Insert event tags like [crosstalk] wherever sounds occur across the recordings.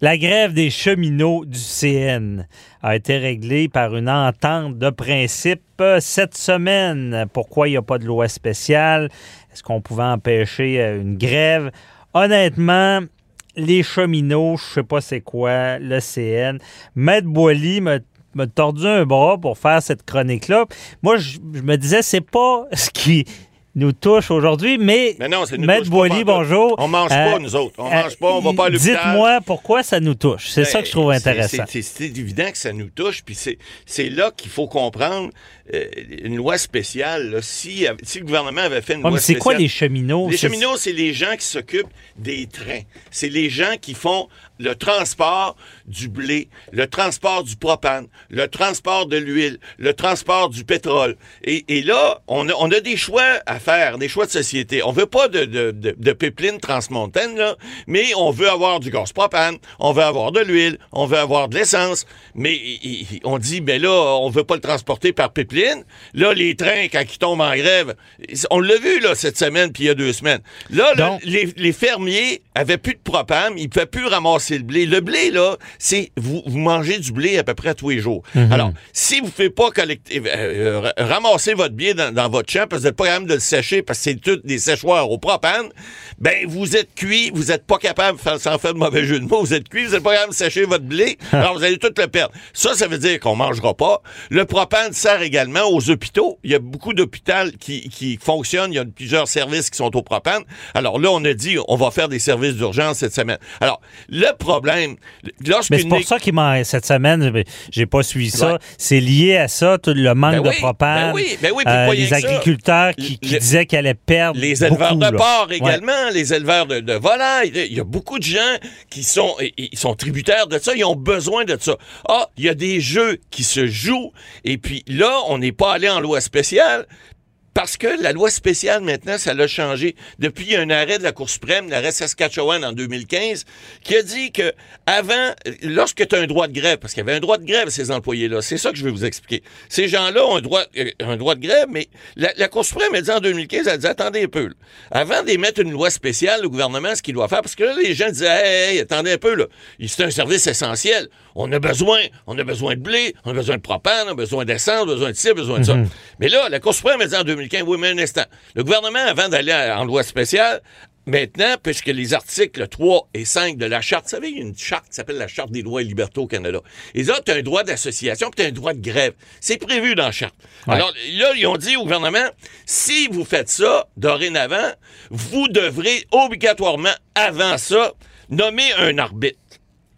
La grève des cheminots du CN a été réglée par une entente de principe cette semaine. Pourquoi il n'y a pas de loi spéciale? Est-ce qu'on pouvait empêcher euh, une grève? Honnêtement, les cheminots, je sais pas c'est quoi, le CN. Maître Boily m'a tordu un bras pour faire cette chronique-là. Moi, je, me disais, c'est pas [laughs] ce qui nous touche aujourd'hui, mais, Mais non, Maître Boily, bonjour. On mange Euh, pas, nous autres. On euh, mange pas, on va pas à l'hôpital. Dites-moi pourquoi ça nous touche. C'est ça que je trouve Ben, intéressant. c'est- évident que ça nous touche, puis c'est là qu'il faut comprendre euh, une loi spéciale. là. si, si le gouvernement avait fait une loi mais c'est spéciale... quoi les cheminots? Les cheminots, c'est les gens qui s'occupent des trains. C'est les gens qui font le transport du blé, le transport du propane, le transport de l'huile, le transport du pétrole. Et, et là, on a, on a des choix à faire, des choix de société. On veut pas de, de, de, de pipeline transmontaine, là, mais on veut avoir du gaz propane, on veut avoir de l'huile, on veut avoir de l'essence. Mais on dit, ben là, on veut pas le transporter par pipeline. Là, les trains, quand ils tombent en grève, on l'a vu, là, cette semaine, puis il y a deux semaines. Là, là, les, les fermiers avaient plus de propane, ils pouvaient plus ramasser le blé. Le blé, là, c'est vous, vous mangez du blé à peu près tous les jours. Alors, si vous ne faites pas collecter, euh, euh, ramasser votre blé dans, dans votre champ parce que vous n'êtes pas capable de le sécher parce que c'est tout des séchoirs au propane, ben vous êtes cuit, vous n'êtes pas capable, sans faire de mauvais jeu de mots, vous êtes cuit, vous n'êtes pas capable de sécher votre blé, [laughs] alors vous allez tout le perdre. Ça, ça veut dire qu'on mangera pas. Le propane sert également aux hôpitaux. Il y a beaucoup d'hôpitaux qui, qui fonctionnent. Il y a plusieurs services qui sont au propane. Alors là, on a dit, on va faire des services d'urgence cette semaine. Alors, le problème. Mais c'est pour ça qu'il m'en cette semaine, j'ai- pas suivi ça. Ouais. C'est lié à ça, tout le manque Ben de oui, propane. ben oui, ben oui, euh, les agriculteurs qui, qui Le- disaient qu'elle allait perdre. Les éleveurs beaucoup, de porc Ouais. également, les éleveurs de, de volailles. Il y a beaucoup de gens qui sont, ils sont tributaires de ça, ils ont besoin de ça. Ah, il y a des jeux qui se jouent, et puis là, on n'est pas allé en loi spéciale. Parce que la loi spéciale, maintenant, ça l'a changé. Depuis un arrêt de la Cour suprême, l'arrêt Saskatchewan en 2015, qui a dit que avant, lorsque tu as un droit de grève, parce qu'il y avait un droit de grève, ces employés-là, c'est ça que je vais vous expliquer. Ces gens-là ont un droit, euh, un droit de grève, mais la, Cour suprême a dit en 2015, elle a dit, attendez un peu. Avant d'émettre une loi spéciale, le gouvernement, ce qu'il doit faire, parce que là, les gens disaient, hey, hey, attendez un peu, là. C'est un service essentiel. On a besoin, on a besoin de blé, on a besoin de propane, on a besoin d'essence, on a besoin de ci, on a besoin de ça. Mais là, la Cour suprême a dit en 2015, oui, mais un instant. Le gouvernement, avant d'aller en loi spéciale, Maintenant, puisque les articles 3 et 5 de la charte, vous savez, il y a une charte qui s'appelle la Charte des droits et libertés au Canada. Et là, tu as un droit d'association, puis tu as un droit de grève. C'est prévu dans la charte. Alors là, ils ont dit au gouvernement, si vous faites ça, dorénavant, vous devrez obligatoirement, avant ça, nommer un arbitre.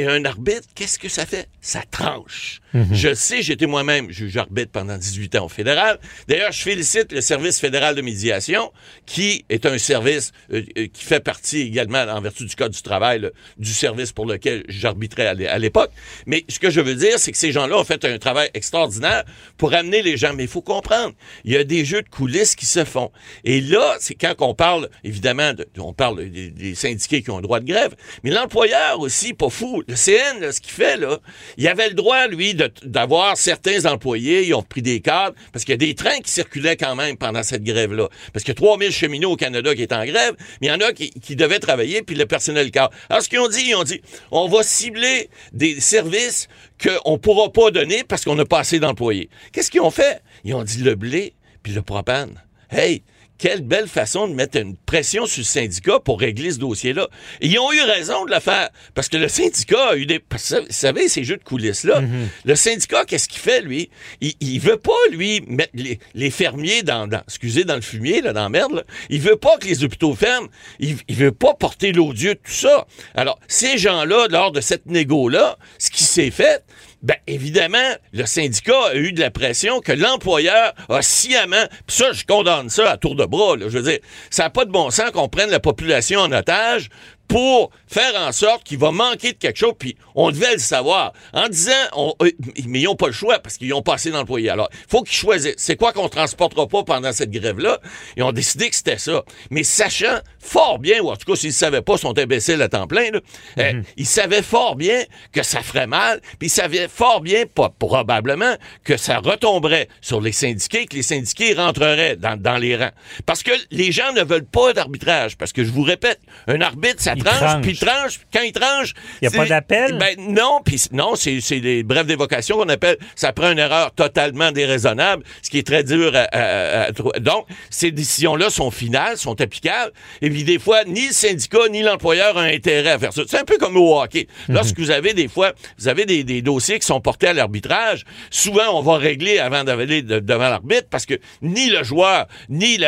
Et un arbitre, qu'est-ce que ça fait? Ça tranche. Je le sais, j'étais moi-même juge arbitre pendant 18 ans au fédéral. D'ailleurs, je félicite le service fédéral de médiation, qui est un service euh, euh, qui fait partie également, en vertu du Code du travail, du service pour lequel j'arbitrais à l'é- à l'époque. Mais ce que je veux dire, c'est que ces gens-là ont fait un travail extraordinaire pour amener les gens. Mais il faut comprendre, il y a des jeux de coulisses qui se font. Et là, c'est quand on parle, évidemment, de- on parle des, syndiqués qui ont le droit de grève, mais l'employeur aussi, pas fou. Le CN, ce qu'il fait, là, il avait le droit, lui, d'avoir certains employés, ils ont pris des cadres, parce qu'il y a des trains qui circulaient quand même pendant cette grève-là. Parce qu'il y a 3000 cheminots au Canada qui étaient en grève, mais il y en a qui, qui devaient travailler, puis le personnel cadre. Alors, ce qu'ils ont dit, ils ont dit, on va cibler des services qu'on ne pourra pas donner parce qu'on n'a pas assez d'employés. Qu'est-ce qu'ils ont fait? Ils ont dit le blé puis le propane. Hey, quelle belle façon de mettre une pression sur le syndicat pour régler ce dossier-là. Ils ont eu raison de le faire. Parce que le syndicat a eu des. parce que, Vous savez, ces jeux de coulisses-là, le syndicat, qu'est-ce qu'il fait, lui? Il, il veut pas, lui, mettre les, les fermiers dans, dans- Excusez, dans le fumier, là, dans la merde, là. Il veut pas que les hôpitaux ferment. Il, il veut pas porter l'odieux de tout ça. Alors, ces gens-là, lors de cette négo-là, ce qui s'est fait, ben évidemment, le syndicat a eu de la pression que l'employeur a sciemment. Puis ça, je condamne ça à tour de bras. là. Je veux dire, ça n'a pas de bon sens qu'on prenne la population en otage pour faire en sorte qu'il va manquer de quelque chose, puis on devait le savoir. En disant, on, euh, mais ils n'ont pas le choix parce qu'ils ont passé dans l'employé. Alors, il faut qu'ils choisissent. C'est quoi qu'on transportera pas pendant cette grève-là? Ils ont décidé que c'était ça. Mais sachant fort bien, ou en tout cas, s'ils ne savaient pas, sont imbéciles à temps plein, là, euh, ils savaient fort bien que ça ferait mal, puis ils savaient fort bien, pas probablement, que ça retomberait sur les syndiqués, que les syndiqués rentreraient dans, dans les rangs. Parce que les gens ne veulent pas d'arbitrage. Parce que je vous répète, un arbitre, ça Il tranche, tranche. puis il tranche. Quand il tranche. Il y a pas d'appel? Ben non, puis non, c'est des brèves d'évocation qu'on appelle. Ça prend une erreur totalement déraisonnable, ce qui est très dur à, à- Donc, ces décisions-là sont finales, sont applicables. Et puis, des fois, ni le syndicat ni l'employeur ont intérêt à faire ça. C'est un peu comme au hockey. Lorsque vous avez des fois, vous avez des, des dossiers qui sont portés à l'arbitrage, souvent, on va régler avant d'aller de- devant l'arbitre parce que ni le joueur, ni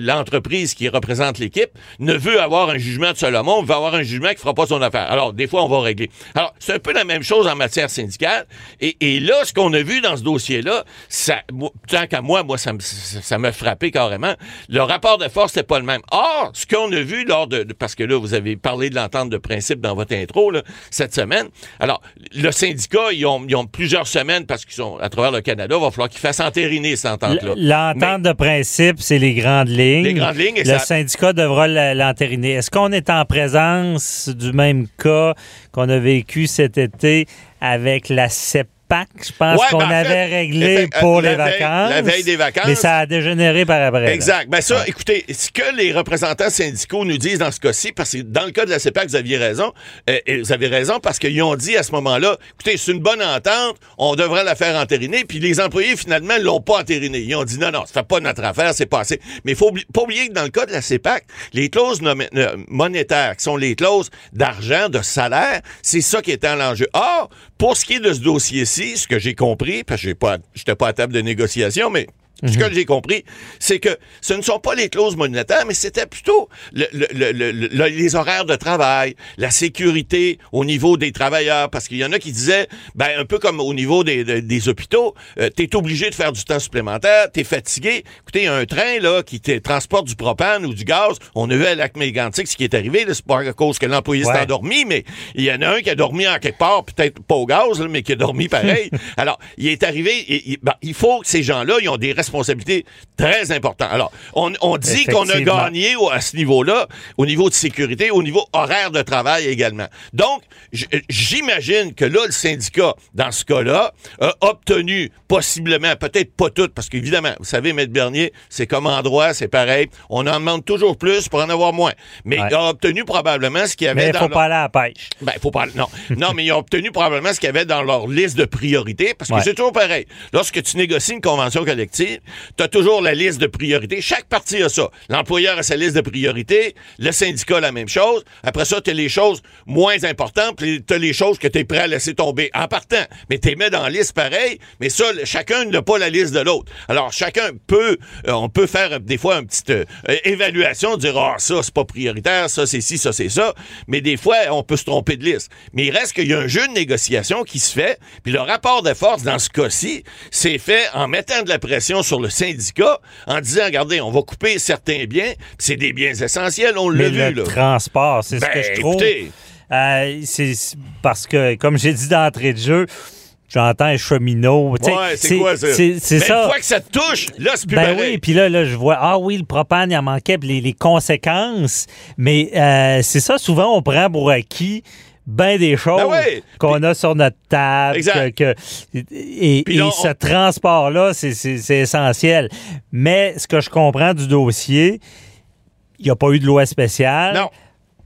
l'entreprise qui représente l'équipe ne veut avoir un jugement de Solomon, veut avoir un jugement qui fera pas son affaire. Alors, des fois, on va régler. Alors, c'est un peu la même chose en matière syndicale. Et, et là, ce qu'on a vu dans ce dossier-là, ça, moi, tant qu'à moi, moi, ça me, ça m'a frappé carrément. Le rapport de force n'est pas le même. Or, ce qu'on a vu lors de, de- parce que là, vous avez parlé de l'entente de principe dans votre intro, là, cette semaine. Alors, le syndicat, ils ont, ils ont plusieurs semaines parce qu'ils sont à travers le Canada, il va falloir qu'ils fassent entériner cette entente-là. L'entente de principe, c'est les grandes lignes. Les grandes lignes, et Le ça- syndicat devra l'entériner. Est-ce qu'on est en présence du même cas qu'on a vécu cet été avec la CEPAC? Je pense Ouais, qu'on ben, en avait réglé effect- pour les veille- vacances. la veille des vacances. Mais ça a dégénéré par après. là. Exact. Ben ça, écoutez, ce que les représentants syndicaux nous disent dans ce cas-ci, parce que dans le cas de la CEPAC, vous aviez raison, euh, vous avez raison parce qu'ils ont dit à ce moment-là, écoutez, c'est une bonne entente, on devrait la faire entériner, puis les employés, finalement, l'ont pas entérinée. Ils ont dit non, non, ça fait pas notre affaire, c'est passé. Mais il faut oubli- pas oublier que dans le cas de la CEPAC, les clauses euh, monétaires, qui sont les clauses d'argent, de salaire, c'est ça qui est en l'enjeu. Or, pour ce qui est de ce dossier-ci, ce que j'ai compris, parce que j'ai pas, j'étais pas à table de négociation, mais ce que j'ai compris, c'est que ce ne sont pas les clauses monétaires, mais c'était plutôt le- le- le- le- le- les horaires de travail, la sécurité au niveau des travailleurs, parce qu'il y en a qui disaient, ben un peu comme au niveau des, des- des hôpitaux, euh, t'es obligé de faire du temps supplémentaire, t'es fatigué. Écoutez, un train là qui te transporte du propane ou du gaz, on a vu à lac mégantic ce qui est arrivé, là, c'est pas à cause que l'employé s'est Ouais. endormi, mais il y en a un qui a dormi en quelque part, peut-être pas au gaz, là, mais qui a dormi pareil. [laughs] Alors, il est arrivé, et- et- ben, il faut que ces gens-là, ils ont des responsabilités très importantes. Alors, on, on dit qu'on a gagné au- à ce niveau-là, au niveau de sécurité, au niveau horaire de travail également. Donc, j- j'imagine que là, le syndicat, dans ce cas-là, a obtenu possiblement, peut-être pas tout, parce qu'évidemment, vous savez, Maître Bernier, c'est comme en droit, c'est pareil. On en demande toujours plus pour en avoir moins. Mais Ouais. il a obtenu probablement ce qu'il y avait Mais il dans faut leur- pas aller à la pêche. ben, faut pas. Non. [laughs] non, mais ils ont obtenu probablement ce qu'il y avait dans leur liste de priorités, parce que Ouais. c'est toujours pareil. Lorsque tu négocies une convention collective, tu as toujours la liste de priorités. Chaque parti a ça. L'employeur a sa liste de priorités, le syndicat la même chose. Après ça, tu as les choses moins importantes, puis tu as les choses que tu es prêt à laisser tomber en partant. Mais tu les mets dans la liste pareil, mais ça, chacun n'a pas la liste de l'autre. Alors, chacun peut, euh, on peut faire des fois une petite euh, évaluation, dire, ah, ça, c'est pas prioritaire, ça, c'est ci, ça, c'est ça. Mais des fois, on peut se tromper de liste. Mais il reste qu'il y a un jeu de négociation qui se fait, puis le rapport de force, dans ce cas-ci, c'est fait en mettant de la pression sur le syndicat, en disant, regardez, on va couper certains biens, c'est des biens essentiels, on l'a vu, le là. transport, c'est Ben, ce que je trouve. écoutez. Euh, c'est parce que, comme j'ai dit d'entrée de jeu, j'entends un cheminot. Ouais, c'est quoi ça? C'est Mais ça. Une fois que ça te touche, là, c'est plus Ben oui, puis là, là, je vois, ah oui, le propane, il en manquait, puis les, les conséquences. Mais euh, c'est ça, souvent, on prend pour acquis bien des choses Ben ouais. qu'on a sur notre table. Exact. que- que- et on- ce transport-là, c'est- essentiel. Mais ce que je comprends du dossier, il n'y a pas eu de loi spéciale. Non.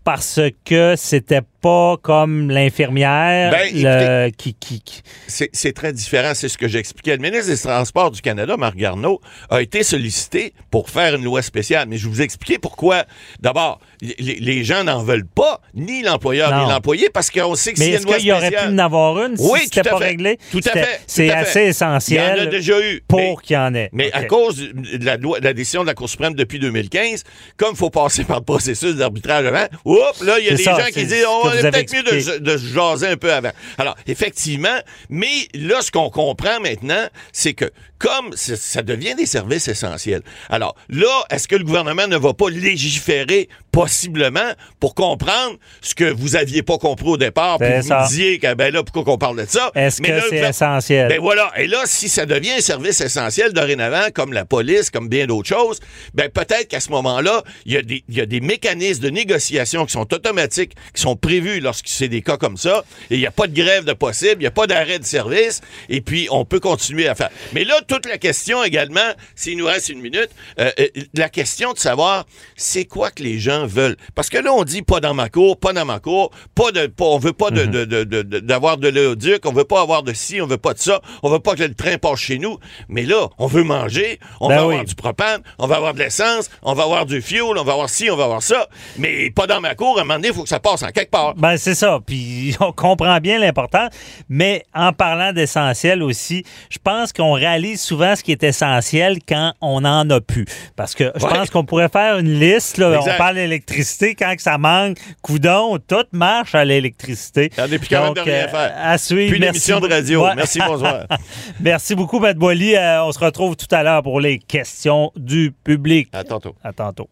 Parce que c'était pas comme l'infirmière Ben, le- qui, qui- qui- C'est c'est très différent, c'est ce que j'expliquais. Le ministre des Transports du Canada, Marc Garneau, a été sollicité pour faire une loi spéciale. Mais je vous expliquer pourquoi. D'abord, les, les gens n'en veulent pas, ni l'employeur, ni l'employé, parce qu'on sait que s'il Mais y a est-ce une loi qu'il y aurait pu spéciale... en avoir une si Oui, c'était pas fait. réglé? Tout à fait, C'est assez Il y en essentiel a déjà eu. pour qu'il y en ait. Mais à cause de la, loi- de la décision de la Cour suprême depuis 2015, comme il faut passer par le processus d'arbitrage avant, oups, là, il y a C'est des ça, gens c'est qui disent, oh, est avez peut-être mieux de, se jaser un peu avant. Alors, effectivement, mais là, ce qu'on comprend maintenant, c'est que comme ça devient des services essentiels, alors là, est-ce que le gouvernement ne va pas légiférer possiblement pour comprendre ce que vous aviez pas compris au départ, puis vous ça. disiez que, ben là, pourquoi qu'on parle de ça? Est-ce que c'est essentiel? Ben voilà. Et là, si ça devient un service essentiel dorénavant, comme la police, comme bien d'autres choses, ben peut-être qu'à ce moment-là, il y, a des- il y a des mécanismes de négociation qui sont automatiques, qui sont prévus lorsque c'est des cas comme ça. Et il n'y a pas de grève de possible, il n'y a pas d'arrêt de service. Et puis, on peut continuer à faire. Mais là, toute la question également, s'il nous reste une minute, euh, euh, la question de savoir c'est quoi que les gens veulent? Parce que là, on dit pas dans ma cour, pas dans ma cour, pas de, pas, on veut pas de, de- de- de- de- d'avoir de l'éoduc, on veut pas avoir de ci, on veut pas de ça, on veut pas que le train passe chez nous. Mais là, on veut manger, on Ben va oui. avoir du propane, on va avoir de l'essence, on va avoir du fuel, on va avoir ci, on va avoir ça. Mais pas dans ma cour, à un moment donné, il faut que ça passe en quelque part. Ben, c'est ça. Puis [laughs] on comprend bien l'important. Mais en parlant d'essentiel aussi, je pense qu'on réalise souvent ce qui est essentiel quand on n'en a plus. Parce que je Ouais. pense qu'on pourrait faire une liste. Là, on parle d'électricité. Quand que ça manque, coudon, tout marche à l'électricité. On plus capable de rien euh, faire. À suivre. Puis l'émission de radio. Ouais. Merci, bonsoir. [laughs] Merci beaucoup, Matt Boily. Euh, on se retrouve tout à l'heure pour les questions du public. À tantôt. À tantôt.